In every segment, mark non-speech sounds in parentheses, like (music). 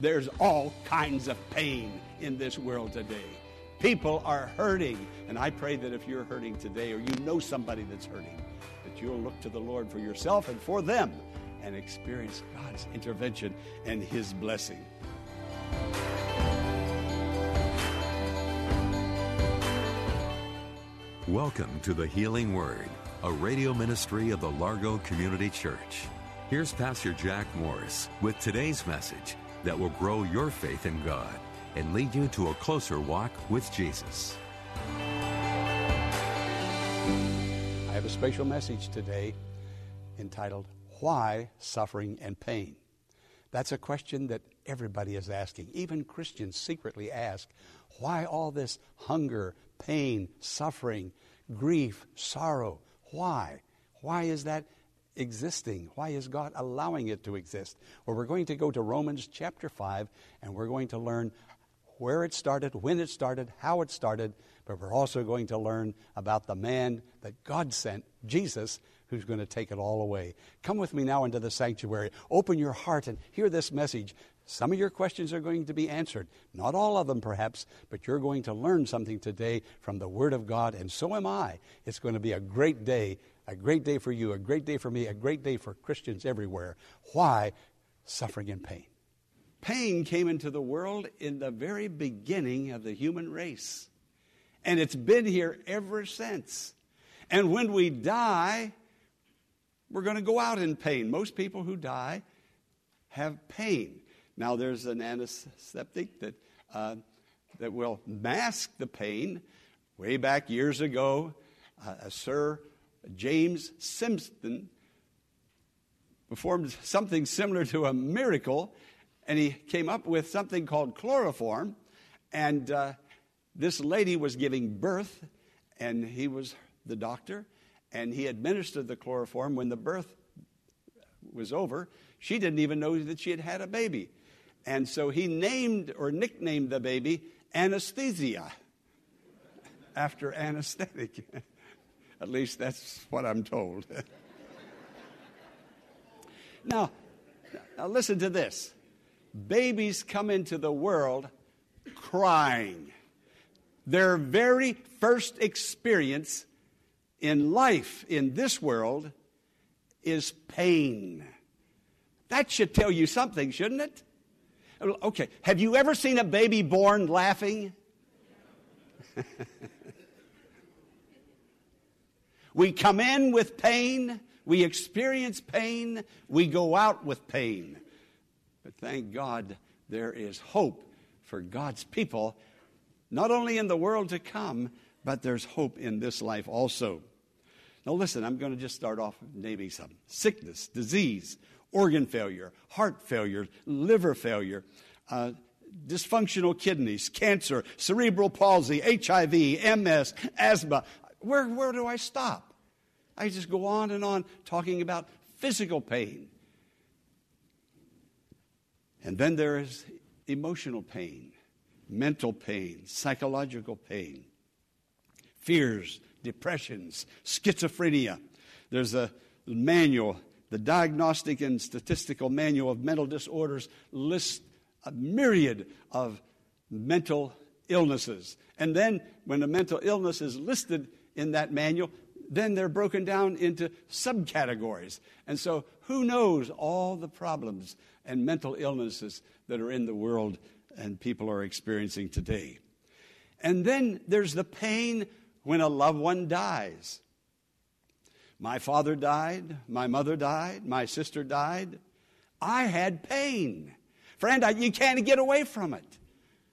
There's all kinds of pain in this world today. People are hurting. And I pray that if you're hurting today or you know somebody that's hurting, that you'll look to the Lord for yourself and for them and experience God's intervention and His blessing. Welcome to the Healing Word, a radio ministry of the Largo Community Church. Here's Pastor Jack Morris with today's message that will grow your faith in God and lead you to a closer walk with Jesus. I have a special message today entitled, Why Suffering and Pain? That's a question that everybody is asking. Even Christians secretly ask, Why all this hunger, pain, suffering, grief, sorrow? Why? Why is that existing? Why is God allowing it to exist? Well, we're going to go to Romans chapter 5 and we're going to learn where it started, when it started, how it started, but we're also going to learn about the man that God sent, Jesus, who's going to take it all away. Come with me now into the sanctuary. Open your heart and hear this message. Some of your questions are going to be answered. Not all of them, perhaps, but you're going to learn something today from the Word of God, and so am I. It's going to be a great day a great day for you, a great day for me, a great day for Christians everywhere. Why? Suffering and pain. Pain came into the world in the very beginning of the human race. And it's been here ever since. And when we die, we're going to go out in pain. Most people who die have pain. Now, there's an antiseptic that, uh, that will mask the pain. Way back years ago, uh, a Sir James Simpson performed something similar to a miracle, and he came up with something called chloroform. And uh, this lady was giving birth, and he was the doctor, and he administered the chloroform when the birth was over. She didn't even know that she had had a baby. And so he named or nicknamed the baby anesthesia (laughs) after anesthetic. (laughs) At least that's what I'm told. (laughs) now, now, listen to this babies come into the world crying. Their very first experience in life in this world is pain. That should tell you something, shouldn't it? Okay, have you ever seen a baby born laughing? (laughs) We come in with pain, we experience pain, we go out with pain. But thank God there is hope for God's people, not only in the world to come, but there's hope in this life also. Now, listen, I'm going to just start off naming some sickness, disease, organ failure, heart failure, liver failure, uh, dysfunctional kidneys, cancer, cerebral palsy, HIV, MS, asthma, where, where do I stop? I just go on and on talking about physical pain. And then there is emotional pain, mental pain, psychological pain, fears, depressions, schizophrenia. There's a manual, the Diagnostic and Statistical Manual of Mental Disorders lists a myriad of mental illnesses. And then when a mental illness is listed in that manual, then they're broken down into subcategories. And so, who knows all the problems and mental illnesses that are in the world and people are experiencing today? And then there's the pain when a loved one dies. My father died, my mother died, my sister died. I had pain. Friend, I, you can't get away from it.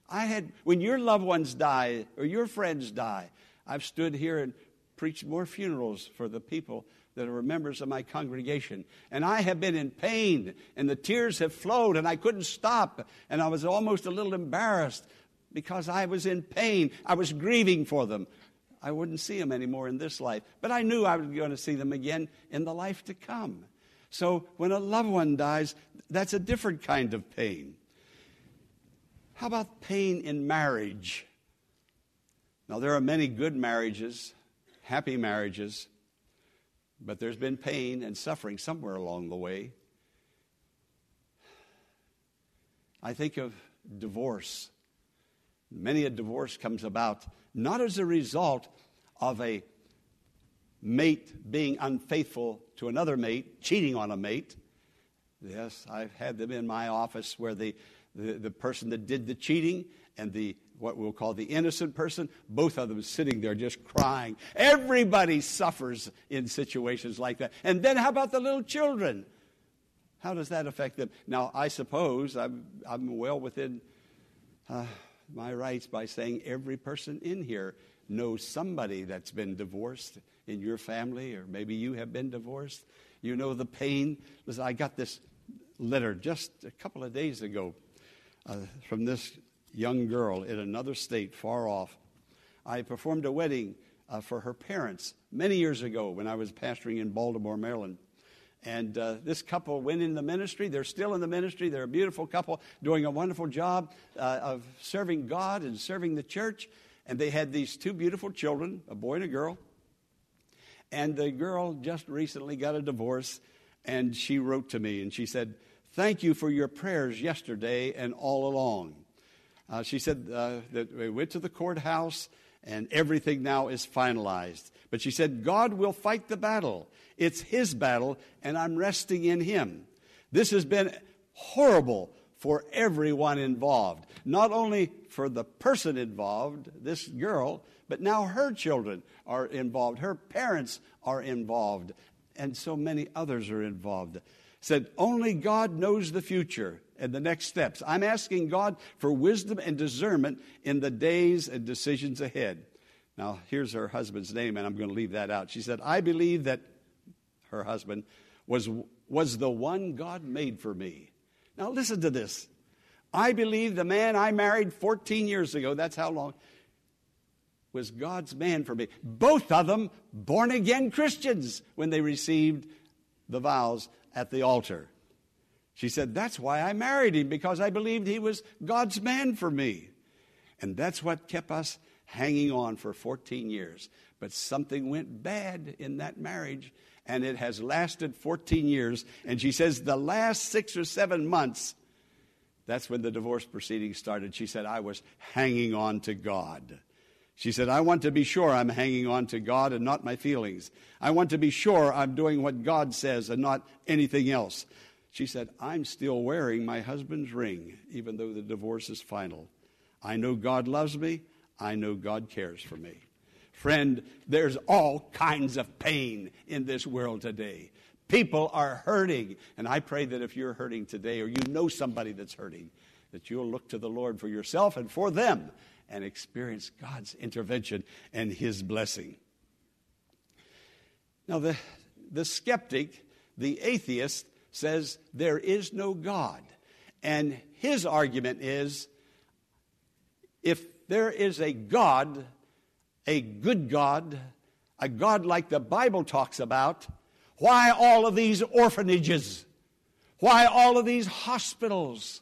I had, when your loved ones die or your friends die, I've stood here and preached more funerals for the people that are members of my congregation. And I have been in pain, and the tears have flowed, and I couldn't stop. And I was almost a little embarrassed because I was in pain. I was grieving for them. I wouldn't see them anymore in this life. But I knew I was going to see them again in the life to come. So when a loved one dies, that's a different kind of pain. How about pain in marriage? Now, there are many good marriages, happy marriages, but there's been pain and suffering somewhere along the way. I think of divorce. Many a divorce comes about not as a result of a mate being unfaithful to another mate, cheating on a mate. Yes, I've had them in my office where the, the, the person that did the cheating and the what we'll call the innocent person, both of them sitting there just crying. Everybody suffers in situations like that. And then how about the little children? How does that affect them? Now, I suppose I'm, I'm well within uh, my rights by saying every person in here knows somebody that's been divorced in your family, or maybe you have been divorced. You know the pain. Listen, I got this letter just a couple of days ago uh, from this young girl in another state far off. I performed a wedding uh, for her parents many years ago when I was pastoring in Baltimore, Maryland. And uh, this couple went in the ministry. They're still in the ministry. They're a beautiful couple doing a wonderful job uh, of serving God and serving the church. And they had these two beautiful children, a boy and a girl. And the girl just recently got a divorce. And she wrote to me and she said, Thank you for your prayers yesterday and all along. Uh, she said uh, that we went to the courthouse and everything now is finalized. But she said, God will fight the battle. It's His battle, and I'm resting in Him. This has been horrible for everyone involved. Not only for the person involved, this girl, but now her children are involved. Her parents are involved. And so many others are involved. Said, only God knows the future and the next steps. I'm asking God for wisdom and discernment in the days and decisions ahead. Now, here's her husband's name, and I'm going to leave that out. She said, I believe that her husband was, was the one God made for me. Now, listen to this. I believe the man I married 14 years ago, that's how long, was God's man for me. Both of them born again Christians when they received the vows at the altar. She said, That's why I married him, because I believed he was God's man for me. And that's what kept us hanging on for 14 years. But something went bad in that marriage, and it has lasted 14 years. And she says, The last six or seven months, that's when the divorce proceedings started. She said, I was hanging on to God. She said, I want to be sure I'm hanging on to God and not my feelings. I want to be sure I'm doing what God says and not anything else. She said, I'm still wearing my husband's ring, even though the divorce is final. I know God loves me. I know God cares for me. Friend, there's all kinds of pain in this world today. People are hurting. And I pray that if you're hurting today or you know somebody that's hurting, that you'll look to the Lord for yourself and for them and experience God's intervention and His blessing. Now, the, the skeptic, the atheist, says there is no God. And his argument is if there is a God, a good God, a God like the Bible talks about, why all of these orphanages? Why all of these hospitals?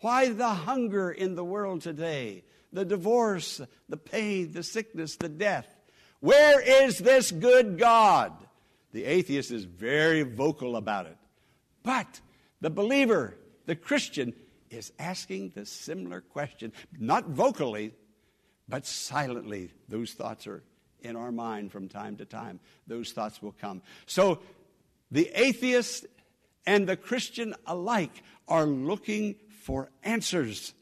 Why the hunger in the world today? The divorce, the pain, the sickness, the death. Where is this good God? The atheist is very vocal about it. But the believer, the Christian, is asking the similar question, not vocally, but silently. Those thoughts are in our mind from time to time. Those thoughts will come. So the atheist and the Christian alike are looking for answers.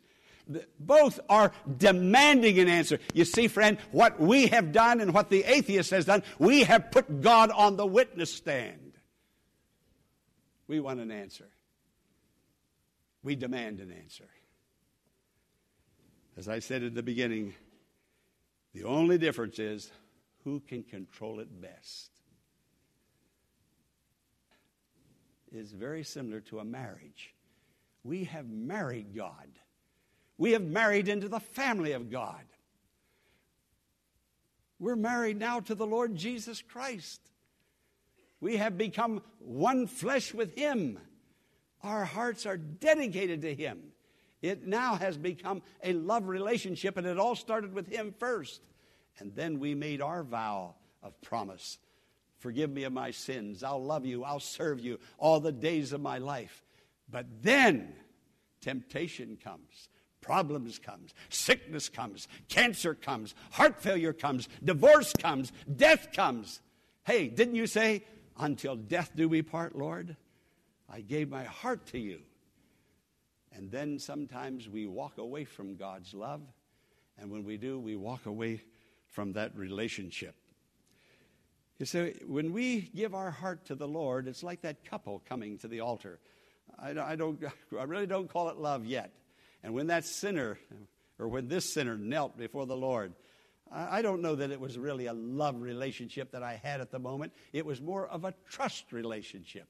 Both are demanding an answer. You see, friend, what we have done and what the atheist has done, we have put God on the witness stand. We want an answer. We demand an answer. As I said at the beginning, the only difference is who can control it best. is very similar to a marriage. We have married God. We have married into the family of God. We're married now to the Lord Jesus Christ. We have become one flesh with Him. Our hearts are dedicated to Him. It now has become a love relationship, and it all started with Him first. And then we made our vow of promise Forgive me of my sins. I'll love you. I'll serve you all the days of my life. But then temptation comes problems comes sickness comes cancer comes heart failure comes divorce comes death comes. Hey didn't you say until death do we part lord i gave my heart to you. And then sometimes we walk away from god's love and when we do we walk away from that relationship. You see when we give our heart to the lord it's like that couple coming to the altar I, don't (laughs) i really don't call it love yet and when that sinner, or when this sinner knelt before the Lord, I don't know that it was really a love relationship that I had at the moment. It was more of a trust relationship.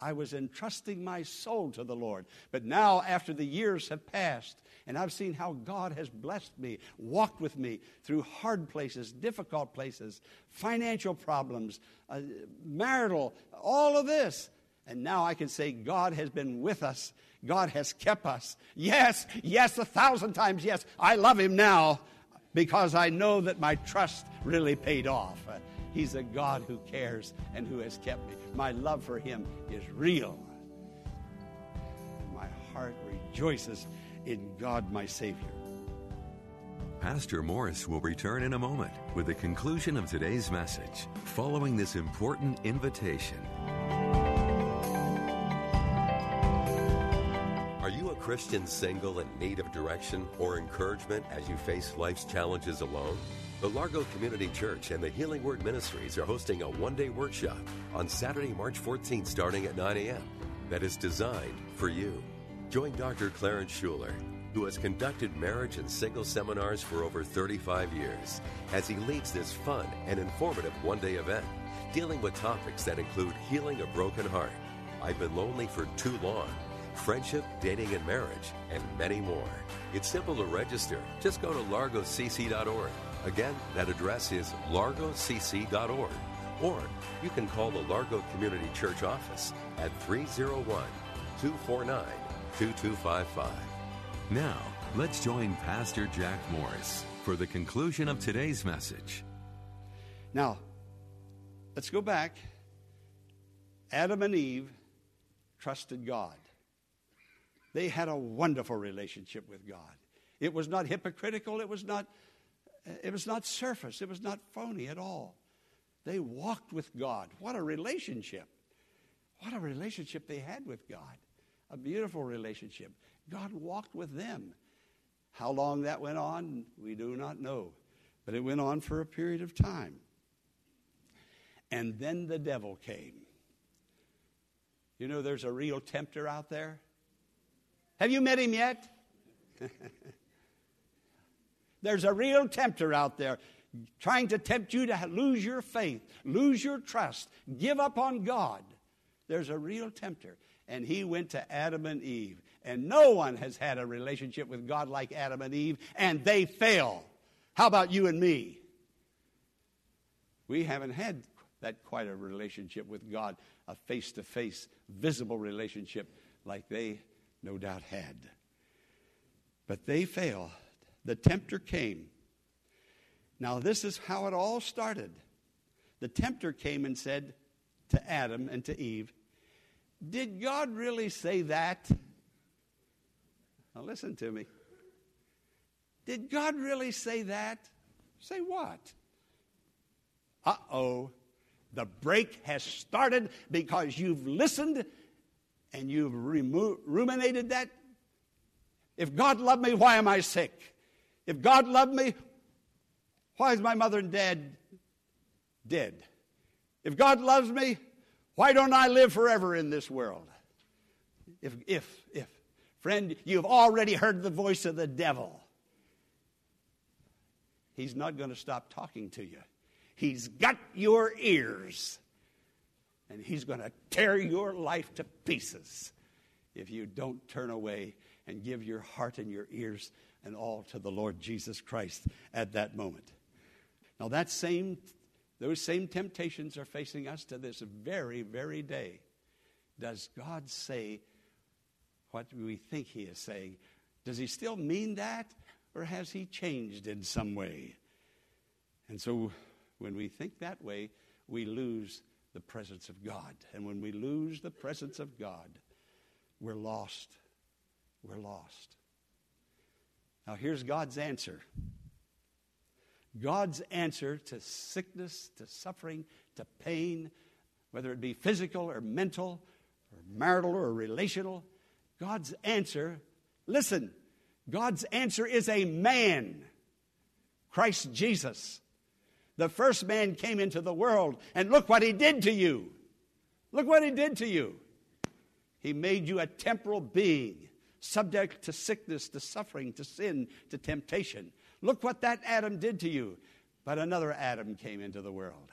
I was entrusting my soul to the Lord. But now, after the years have passed, and I've seen how God has blessed me, walked with me through hard places, difficult places, financial problems, uh, marital, all of this. And now I can say God has been with us God has kept us. Yes, yes, a thousand times yes. I love Him now because I know that my trust really paid off. He's a God who cares and who has kept me. My love for Him is real. My heart rejoices in God, my Savior. Pastor Morris will return in a moment with the conclusion of today's message following this important invitation. Christian single in need of direction or encouragement as you face life's challenges alone? The Largo Community Church and the Healing Word Ministries are hosting a one day workshop on Saturday, March 14th, starting at 9 a.m., that is designed for you. Join Dr. Clarence Shuler, who has conducted marriage and single seminars for over 35 years, as he leads this fun and informative one day event dealing with topics that include healing a broken heart. I've been lonely for too long friendship, dating and marriage, and many more. It's simple to register. Just go to largocc.org. Again, that address is largocc.org. Or you can call the Largo Community Church office at 301 249 2255. Now, let's join Pastor Jack Morris for the conclusion of today's message. Now, let's go back. Adam and Eve trusted God. They had a wonderful relationship with God. It was not hypocritical, it was not, it was not surface, it was not phony at all. They walked with God. What a relationship! What a relationship they had with God. A beautiful relationship. God walked with them. How long that went on, we do not know. But it went on for a period of time. And then the devil came. You know, there's a real tempter out there. Have you met him yet? (laughs) There's a real tempter out there trying to tempt you to lose your faith, lose your trust, give up on God. There's a real tempter. And he went to Adam and Eve. And no one has had a relationship with God like Adam and Eve, and they fail. How about you and me? We haven't had that quite a relationship with God, a face to face, visible relationship like they no doubt had. But they failed. The tempter came. Now, this is how it all started. The tempter came and said to Adam and to Eve, Did God really say that? Now, listen to me. Did God really say that? Say what? Uh oh. The break has started because you've listened and you've remo- ruminated that, if God loved me, why am I sick? If God loved me, why is my mother and dad dead? If God loves me, why don't I live forever in this world? If, if, if. Friend, you've already heard the voice of the devil. He's not going to stop talking to you. He's got your ears. And He's going to tear your life to pieces if you don't turn away and give your heart and your ears and all to the Lord Jesus Christ at that moment. Now, that same, those same temptations are facing us to this very, very day. Does God say what we think He is saying? Does He still mean that, or has He changed in some way? And so, when we think that way, we lose the presence of God. And when we lose the presence of God, we're lost. We're lost. Now, here's God's answer God's answer to sickness, to suffering, to pain, whether it be physical or mental, or marital or relational. God's answer, listen, God's answer is a man, Christ Jesus. The first man came into the world, and look what he did to you. Look what he did to you. He made you a temporal being, subject to sickness, to suffering, to sin, to temptation. Look what that Adam did to you. But another Adam came into the world.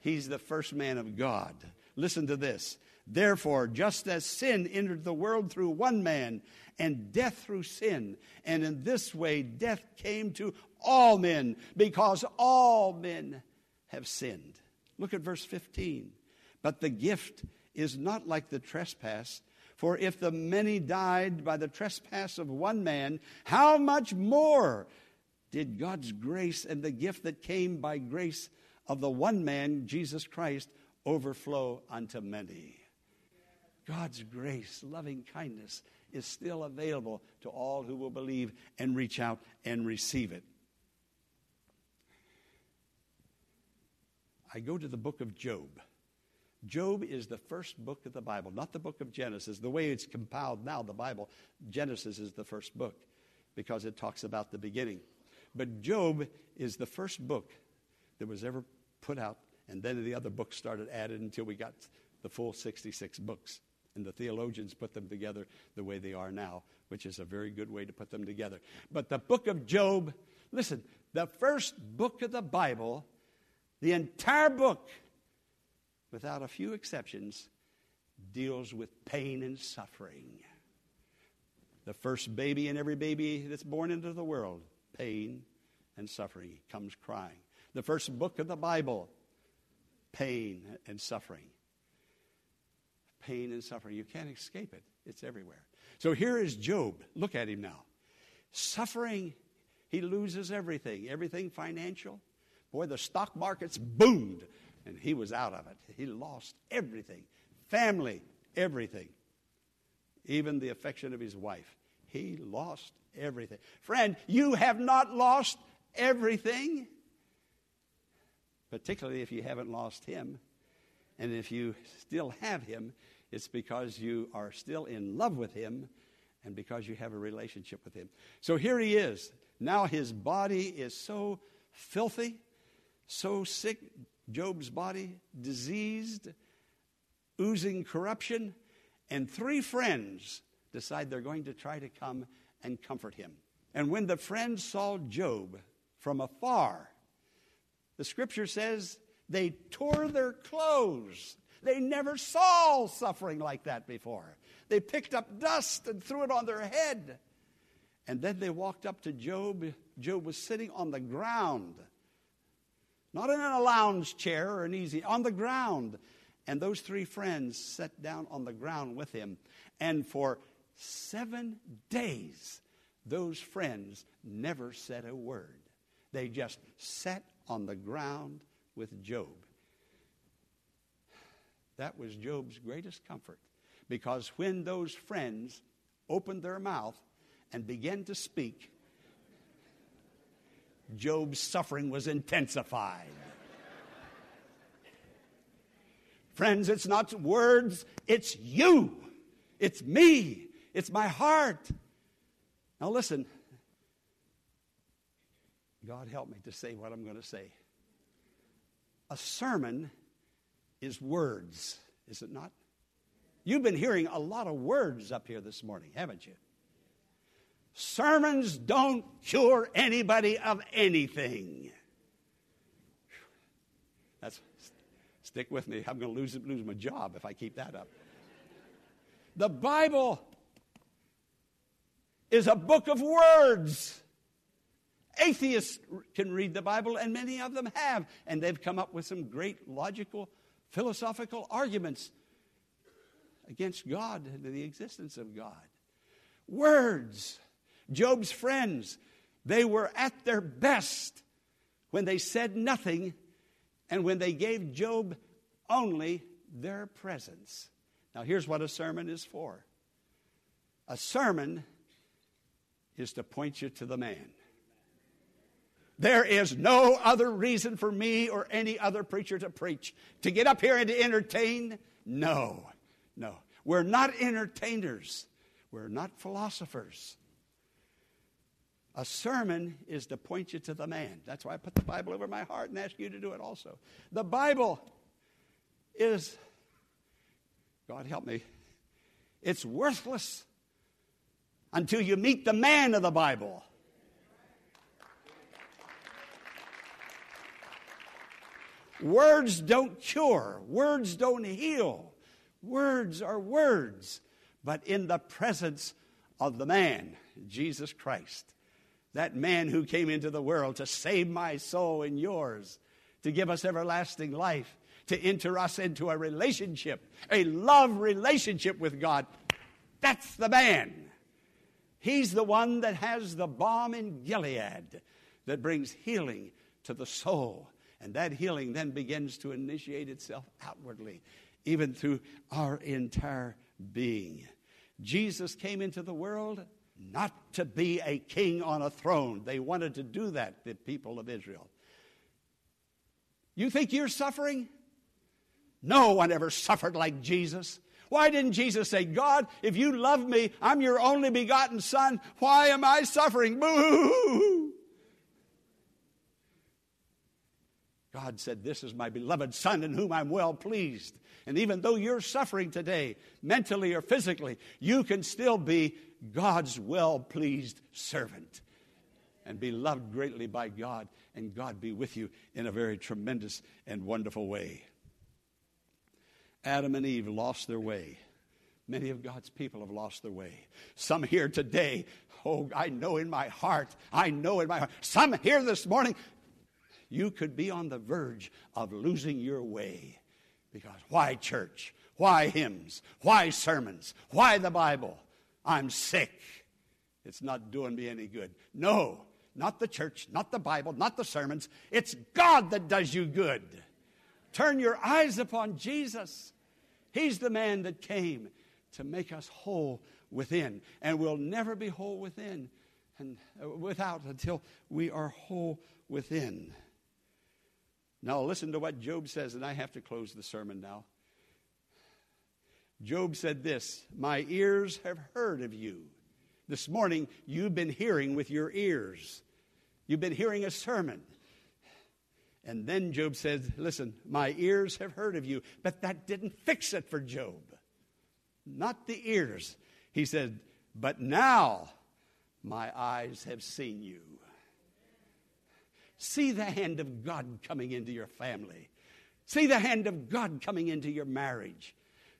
He's the first man of God. Listen to this. Therefore, just as sin entered the world through one man, and death through sin, and in this way death came to all men, because all men have sinned. Look at verse 15. But the gift is not like the trespass. For if the many died by the trespass of one man, how much more did God's grace and the gift that came by grace of the one man, Jesus Christ, overflow unto many? God's grace, loving kindness is still available to all who will believe and reach out and receive it. I go to the book of Job. Job is the first book of the Bible, not the book of Genesis. The way it's compiled now, the Bible, Genesis is the first book because it talks about the beginning. But Job is the first book that was ever put out, and then the other books started added until we got the full 66 books. And the theologians put them together the way they are now, which is a very good way to put them together. But the book of Job, listen, the first book of the Bible, the entire book, without a few exceptions, deals with pain and suffering. The first baby and every baby that's born into the world, pain and suffering, comes crying. The first book of the Bible, pain and suffering pain and suffering. You can't escape it, it's everywhere. So here is Job. Look at him now. Suffering, he loses everything, everything financial. Boy, the stock market's boomed, and he was out of it. He lost everything family, everything, even the affection of his wife. He lost everything. Friend, you have not lost everything, particularly if you haven't lost him. And if you still have him, it's because you are still in love with him and because you have a relationship with him. So here he is. Now his body is so filthy, so sick, Job's body, diseased, oozing corruption, and three friends decide they're going to try to come and comfort him. And when the friends saw Job from afar, the scripture says they tore their clothes they never saw suffering like that before. They picked up dust and threw it on their head. And then they walked up to Job. Job was sitting on the ground, not in a lounge chair or an easy, on the ground. And those three friends sat down on the ground with him. And for seven days, those friends never said a word. They just sat on the ground with Job. That was Job's greatest comfort. Because when those friends opened their mouth and began to speak, Job's suffering was intensified. Friends, it's not words, it's you. It's me. It's my heart. Now, listen. God help me to say what I'm going to say. A sermon is words, is it not? You've been hearing a lot of words up here this morning, haven't you? Sermons don't cure anybody of anything. That's Stick with me. I'm going to lose, lose my job if I keep that up. The Bible is a book of words. Atheists can read the Bible, and many of them have, and they've come up with some great logical, philosophical arguments against God and the existence of God. Words. Job's friends, they were at their best when they said nothing and when they gave Job only their presence. Now, here's what a sermon is for a sermon is to point you to the man. There is no other reason for me or any other preacher to preach. To get up here and to entertain? No, no. We're not entertainers, we're not philosophers. A sermon is to point you to the man. That's why I put the Bible over my heart and ask you to do it also. The Bible is, God help me, it's worthless until you meet the man of the Bible. Words don't cure, words don't heal. Words are words, but in the presence of the man, Jesus Christ that man who came into the world to save my soul and yours, to give us everlasting life, to enter us into a relationship, a love relationship with God. That's the man. He's the one that has the balm in Gilead that brings healing to the soul. And that healing then begins to initiate itself outwardly, even through our entire being. Jesus came into the world not to be a king on a throne. They wanted to do that, the people of Israel. You think you're suffering? No one ever suffered like Jesus. Why didn't Jesus say, God, if you love me, I'm your only begotten son, why am I suffering? Boo! God said, This is my beloved son in whom I'm well pleased. And even though you're suffering today, mentally or physically, you can still be God's well pleased servant and be loved greatly by God, and God be with you in a very tremendous and wonderful way. Adam and Eve lost their way. Many of God's people have lost their way. Some here today, oh, I know in my heart, I know in my heart. Some here this morning, you could be on the verge of losing your way. Because why church? Why hymns? Why sermons? Why the Bible? I'm sick. It's not doing me any good. No, not the church, not the Bible, not the sermons. It's God that does you good. Turn your eyes upon Jesus. He's the man that came to make us whole within, and we'll never be whole within and uh, without until we are whole within. Now listen to what Job says, and I have to close the sermon now. Job said this My ears have heard of you. This morning, you've been hearing with your ears. You've been hearing a sermon. And then Job said, Listen, my ears have heard of you. But that didn't fix it for Job. Not the ears. He said, But now my eyes have seen you. See the hand of God coming into your family. See the hand of God coming into your marriage.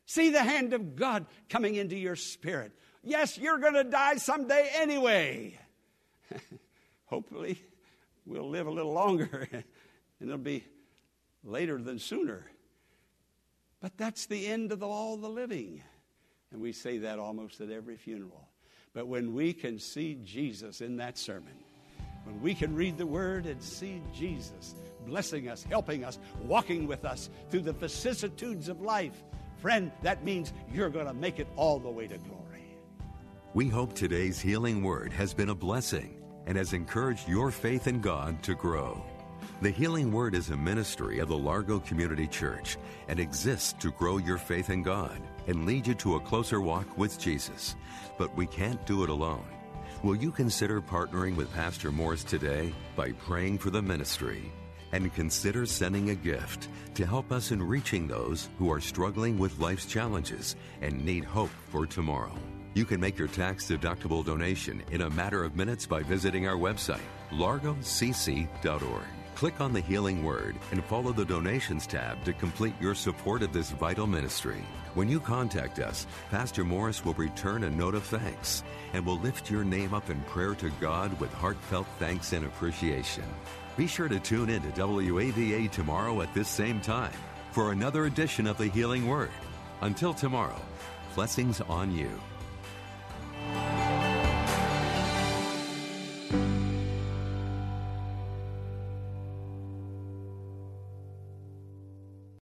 See the hand of God coming into your spirit. Yes, you're going to die someday anyway. (laughs) Hopefully, we'll live a little longer (laughs) and it'll be later than sooner. But that's the end of all the living. And we say that almost at every funeral. But when we can see Jesus in that sermon, when we can read the Word and see Jesus blessing us, helping us, walking with us through the vicissitudes of life, Friend, that means you're going to make it all the way to glory. We hope today's healing word has been a blessing and has encouraged your faith in God to grow. The Healing Word is a ministry of the Largo Community Church and exists to grow your faith in God and lead you to a closer walk with Jesus. But we can't do it alone. Will you consider partnering with Pastor Morris today by praying for the ministry? and consider sending a gift to help us in reaching those who are struggling with life's challenges and need hope for tomorrow. You can make your tax deductible donation in a matter of minutes by visiting our website, largocc.org. Click on the Healing Word and follow the Donations tab to complete your support of this vital ministry. When you contact us, Pastor Morris will return a note of thanks and will lift your name up in prayer to God with heartfelt thanks and appreciation. Be sure to tune in to WAVA tomorrow at this same time for another edition of the Healing Word. Until tomorrow, blessings on you.